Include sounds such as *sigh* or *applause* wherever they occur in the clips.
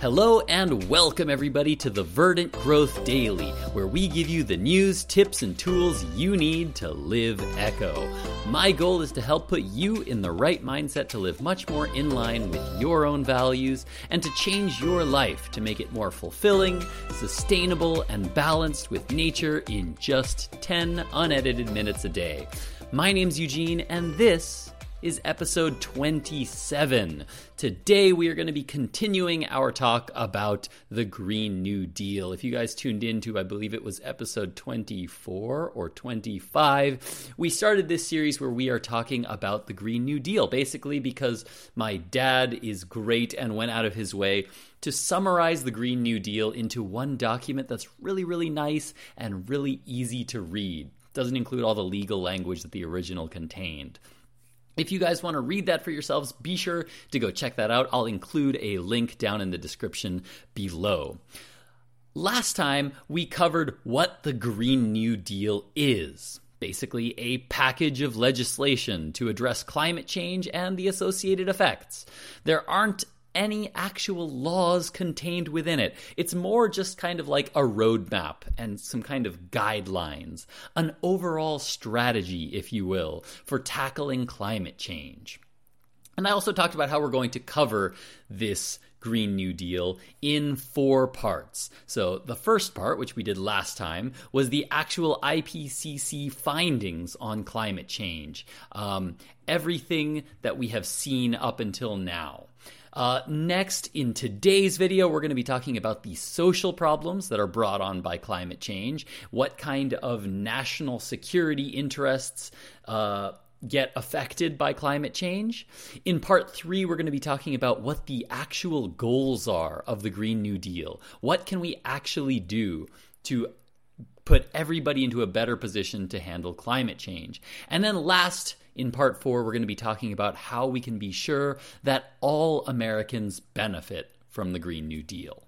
Hello and welcome everybody to the Verdant Growth Daily, where we give you the news, tips, and tools you need to live Echo. My goal is to help put you in the right mindset to live much more in line with your own values and to change your life to make it more fulfilling, sustainable, and balanced with nature in just 10 unedited minutes a day. My name's Eugene, and this is episode 27. Today, we are going to be continuing our talk about the Green New Deal. If you guys tuned into, I believe it was episode 24 or 25, we started this series where we are talking about the Green New Deal, basically because my dad is great and went out of his way to summarize the Green New Deal into one document that's really, really nice and really easy to read. Doesn't include all the legal language that the original contained. If you guys want to read that for yourselves, be sure to go check that out. I'll include a link down in the description below. Last time, we covered what the Green New Deal is basically, a package of legislation to address climate change and the associated effects. There aren't any actual laws contained within it. It's more just kind of like a roadmap and some kind of guidelines, an overall strategy, if you will, for tackling climate change. And I also talked about how we're going to cover this Green New Deal in four parts. So, the first part, which we did last time, was the actual IPCC findings on climate change. Um, everything that we have seen up until now. Uh, next, in today's video, we're going to be talking about the social problems that are brought on by climate change, what kind of national security interests. Uh, get affected by climate change. In part three, we're going to be talking about what the actual goals are of the Green New Deal. What can we actually do to put everybody into a better position to handle climate change? And then last, in part four, we're going to be talking about how we can be sure that all Americans benefit from the Green New Deal.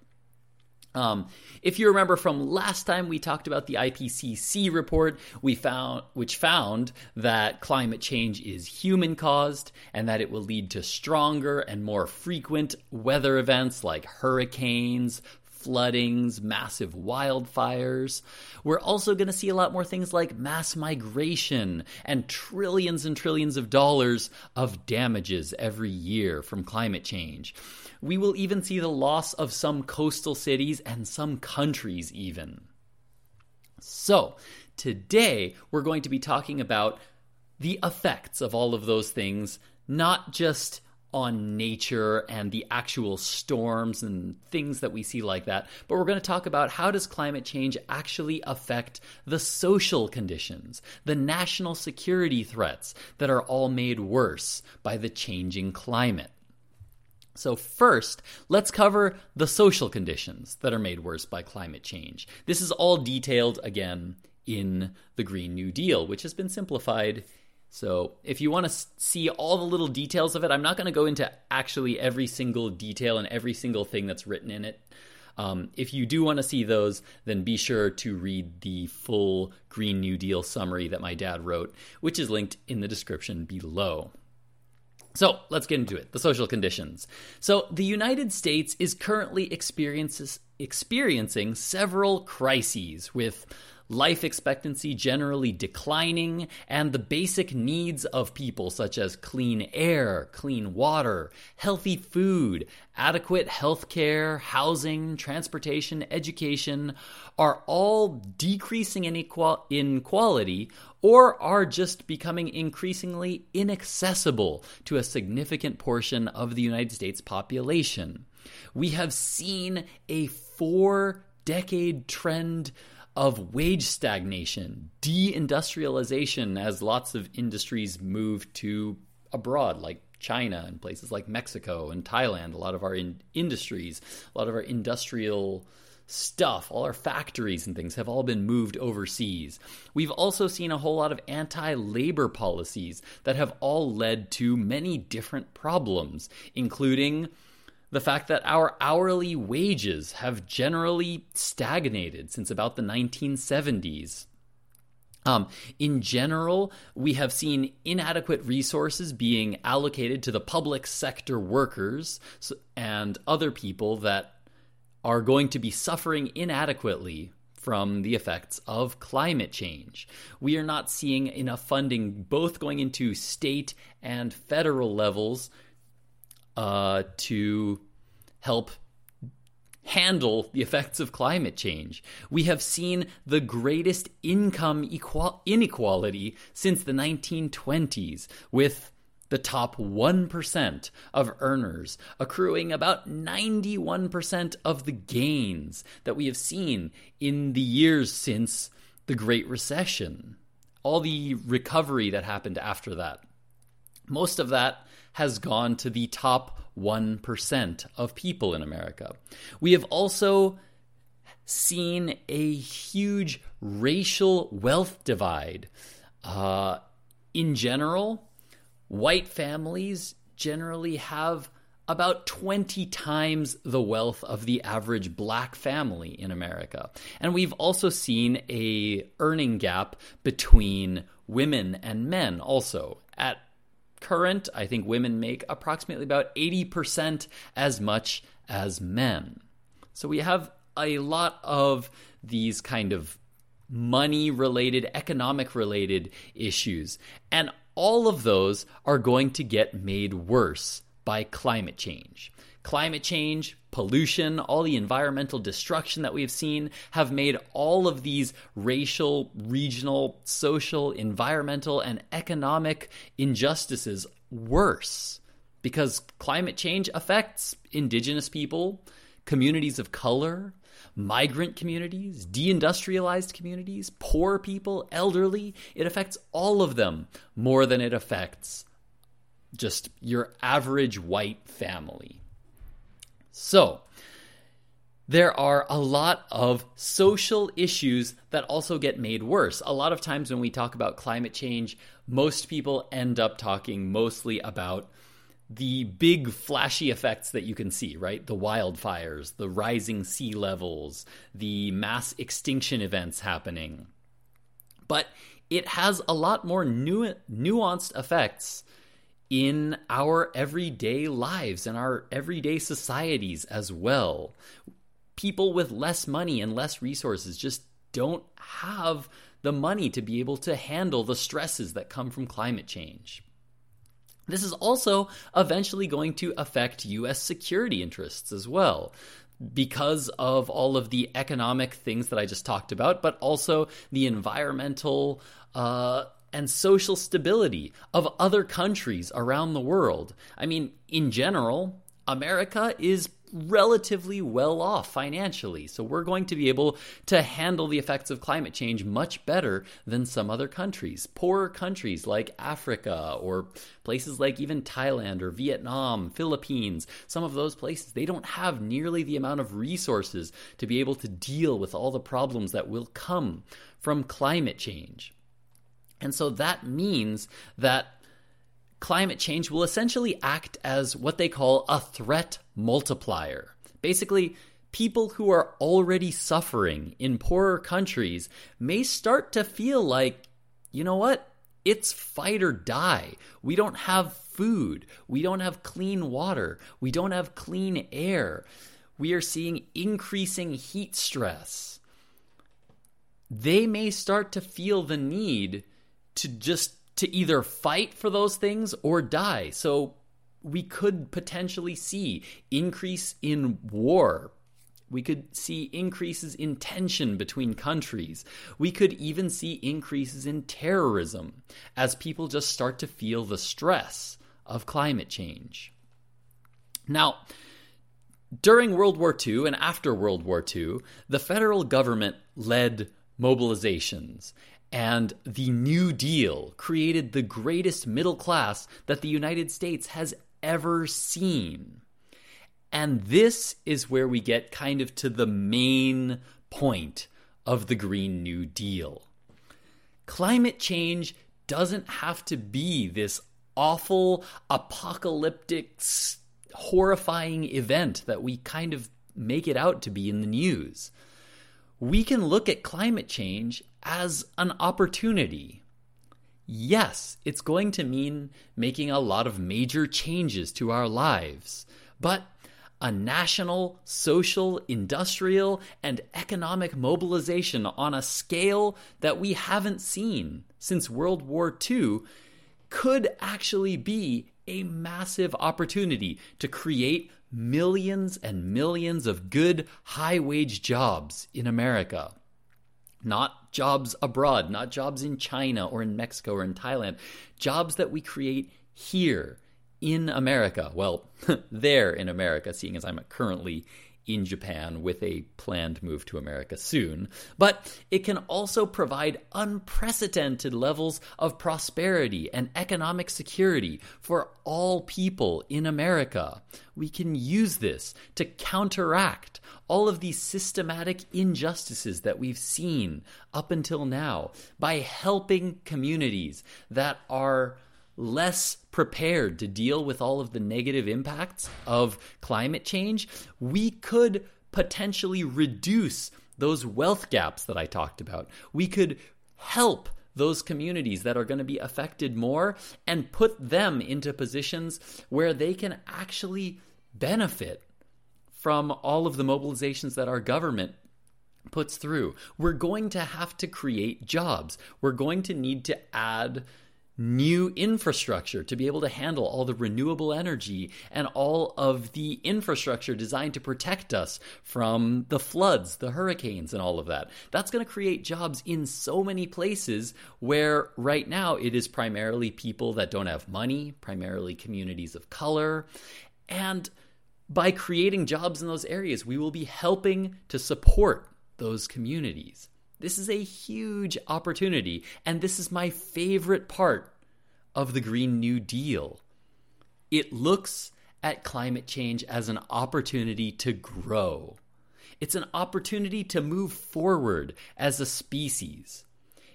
Um, if you remember from last time, we talked about the IPCC report, we found which found that climate change is human caused and that it will lead to stronger and more frequent weather events like hurricanes, floodings, massive wildfires. We're also going to see a lot more things like mass migration and trillions and trillions of dollars of damages every year from climate change. We will even see the loss of some coastal cities and some countries, even. So, today we're going to be talking about the effects of all of those things, not just on nature and the actual storms and things that we see like that but we're going to talk about how does climate change actually affect the social conditions the national security threats that are all made worse by the changing climate so, first, let's cover the social conditions that are made worse by climate change. This is all detailed again in the Green New Deal, which has been simplified so, if you want to see all the little details of it, I'm not going to go into actually every single detail and every single thing that's written in it. Um, if you do want to see those, then be sure to read the full Green New Deal summary that my dad wrote, which is linked in the description below. So let's get into it. The social conditions. So the United States is currently experiences, experiencing several crises with life expectancy generally declining, and the basic needs of people, such as clean air, clean water, healthy food, adequate health care, housing, transportation, education, are all decreasing in, quality or are just becoming increasingly inaccessible to a significant portion of the United States population. We have seen a four decade trend of wage stagnation, deindustrialization as lots of industries move to abroad, like China and places like Mexico and Thailand. A lot of our in- industries, a lot of our industrial stuff, all our factories and things have all been moved overseas. We've also seen a whole lot of anti labor policies that have all led to many different problems, including the fact that our hourly wages have generally stagnated since about the 1970s. Um, in general, we have seen inadequate resources being allocated to the public sector workers and other people that are going to be suffering inadequately from the effects of climate change. We are not seeing enough funding both going into state and federal levels uh, to help handle the effects of climate change. We have seen the greatest income inequality since the 1920s, with the top 1% of earners accruing about 91% of the gains that we have seen in the years since the Great Recession. All the recovery that happened after that. Most of that has gone to the top 1% of people in America. We have also seen a huge racial wealth divide. Uh, in general, white families generally have about 20 times the wealth of the average black family in America. And we've also seen a earning gap between women and men also at current, I think women make approximately about 80% as much as men. So we have a lot of these kind of money related, economic related issues. And all of those are going to get made worse by climate change. Climate change, pollution, all the environmental destruction that we've seen have made all of these racial, regional, social, environmental, and economic injustices worse because climate change affects indigenous people, communities of color, migrant communities, deindustrialized communities, poor people, elderly. It affects all of them more than it affects just your average white family. So, there are a lot of social issues that also get made worse. A lot of times when we talk about climate change, most people end up talking mostly about the big flashy effects that you can see, right? The wildfires, the rising sea levels, the mass extinction events happening. But it has a lot more nu- nuanced effects in our everyday lives and our everyday societies as well. People with less money and less resources just don't have the money to be able to handle the stresses that come from climate change. This is also eventually going to affect US security interests as well because of all of the economic things that I just talked about, but also the environmental uh, and social stability of other countries around the world. I mean, in general, America is relatively well off financially. So we're going to be able to handle the effects of climate change much better than some other countries. Poorer countries like Africa or places like even Thailand or Vietnam, Philippines, some of those places, they don't have nearly the amount of resources to be able to deal with all the problems that will come from climate change. And so that means that climate change will essentially act as what they call a threat multiplier. Basically, people who are already suffering in poorer countries may start to feel like, you know what? It's fight or die. We don't have food. We don't have clean water. We don't have clean air. We are seeing increasing heat stress. They may start to feel the need to just to either fight for those things or die. So we could potentially see increase in war. We could see increases in tension between countries. We could even see increases in terrorism as people just start to feel the stress of climate change. Now, during World War II and after World War II, the federal government led mobilizations and the New Deal created the greatest middle class that the United States has ever seen. And this is where we get kind of to the main point of the Green New Deal. Climate change doesn't have to be this awful, apocalyptic, horrifying event that we kind of make it out to be in the news. We can look at climate change as an opportunity. Yes, it's going to mean making a lot of major changes to our lives, but a national, social, industrial, and economic mobilization on a scale that we haven't seen since World War II could actually be a massive opportunity to create millions and millions of good high wage jobs in America. Not jobs abroad, not jobs in China or in Mexico or in Thailand, jobs that we create here in America. Well, *laughs* there in America, seeing as I'm currently in Japan with a planned move to America soon, but it can also provide unprecedented levels of prosperity and economic security for all people in America. We can use this to counteract all of these systematic injustices that we've seen up until now by helping communities that are less prepared to deal with all of the negative impacts of climate change, we could potentially reduce those wealth gaps that I talked about. We could help those communities that are going to be affected more and put them into positions where they can actually benefit from all of the mobilizations that our government puts through. We're going to have to create jobs. We're going to need to add new infrastructure to be able to handle all the renewable energy and all of the infrastructure designed to protect us from the floods, the hurricanes, and all of that. That's going to create jobs in so many places where right now it is primarily people that don't have money, primarily communities of color. And by creating jobs in those areas, we will be helping to support those communities. This is a huge opportunity, and this is my favorite part of the Green New Deal. It looks at climate change as an opportunity to grow. It's an opportunity to move forward as a species.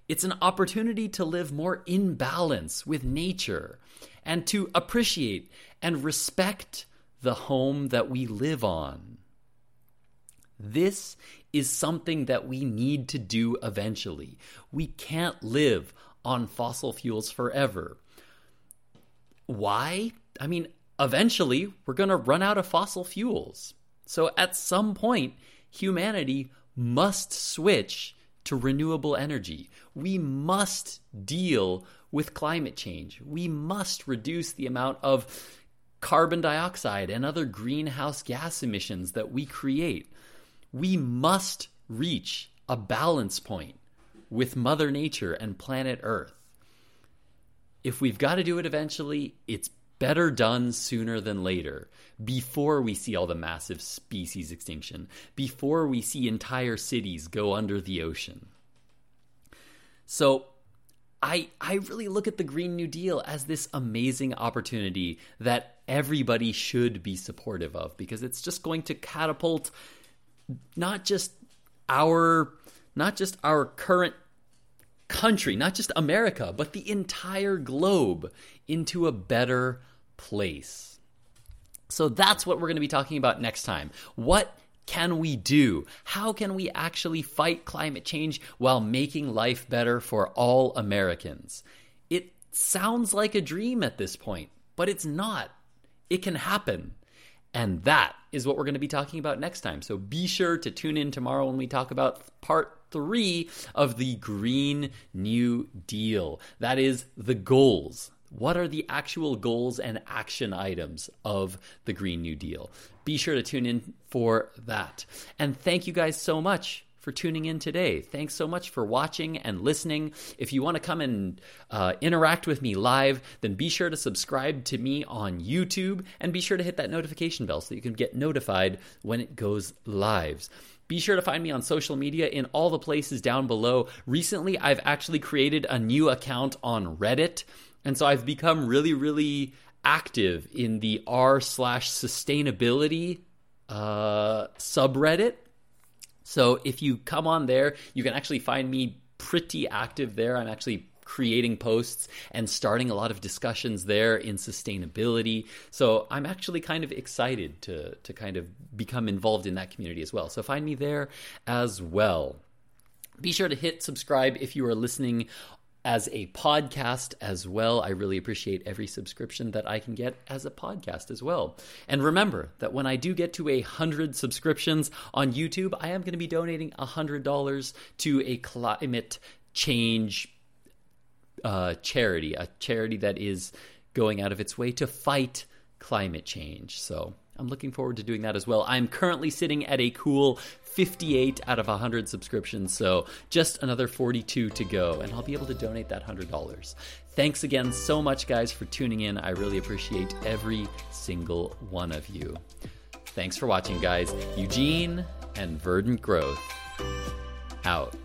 It's an opportunity to live more in balance with nature and to appreciate and respect the home that we live on. This is something that we need to do eventually. We can't live on fossil fuels forever. Why? I mean, eventually we're going to run out of fossil fuels. So at some point, humanity must switch to renewable energy. We must deal with climate change. We must reduce the amount of carbon dioxide and other greenhouse gas emissions that we create we must reach a balance point with Mother Nature and planet Earth. If we've got to do it eventually, it's better done sooner than later, before we see all the massive species extinction, before we see entire cities go under the ocean. So, I, I really look at the Green New Deal as this amazing opportunity that everybody should be supportive of because it's just going to catapult not just our not just our current country, not just America, but the entire globe into a better place. So that's what we're going to be talking about next time. What can we do? How can we actually fight climate change while making life better for all Americans? It sounds like a dream at this point, but it's not. It can happen. And that is what we're going to be talking about next time. So be sure to tune in tomorrow when we talk about part three of the Green New Deal. That is the goals. What are the actual goals and action items of the Green New Deal? Be sure to tune in for that. And thank you guys so much for tuning in today. Thanks so much for watching and listening. If you want to come and uh, interact with me live, then be sure to subscribe to me on YouTube and be sure to hit that notification bell so you can get notified when it goes live. Be sure to find me on social media in all the places down below. Recently, I've actually created a new account on Reddit, and so I've become really, really active in the r slash sustainability uh, subreddit so if you come on there, you can actually find me pretty active there. I'm actually creating posts and starting a lot of discussions there in sustainability. So I'm actually kind of excited to to kind of become involved in that community as well. So find me there as well. Be sure to hit subscribe if you are listening as a podcast as well. I really appreciate every subscription that I can get as a podcast as well. And remember that when I do get to a hundred subscriptions on YouTube, I am going to be donating a hundred dollars to a climate change uh, charity, a charity that is going out of its way to fight climate change. So I'm looking forward to doing that as well. I'm currently sitting at a cool 58 out of 100 subscriptions, so just another 42 to go, and I'll be able to donate that $100. Thanks again so much, guys, for tuning in. I really appreciate every single one of you. Thanks for watching, guys. Eugene and Verdant Growth out.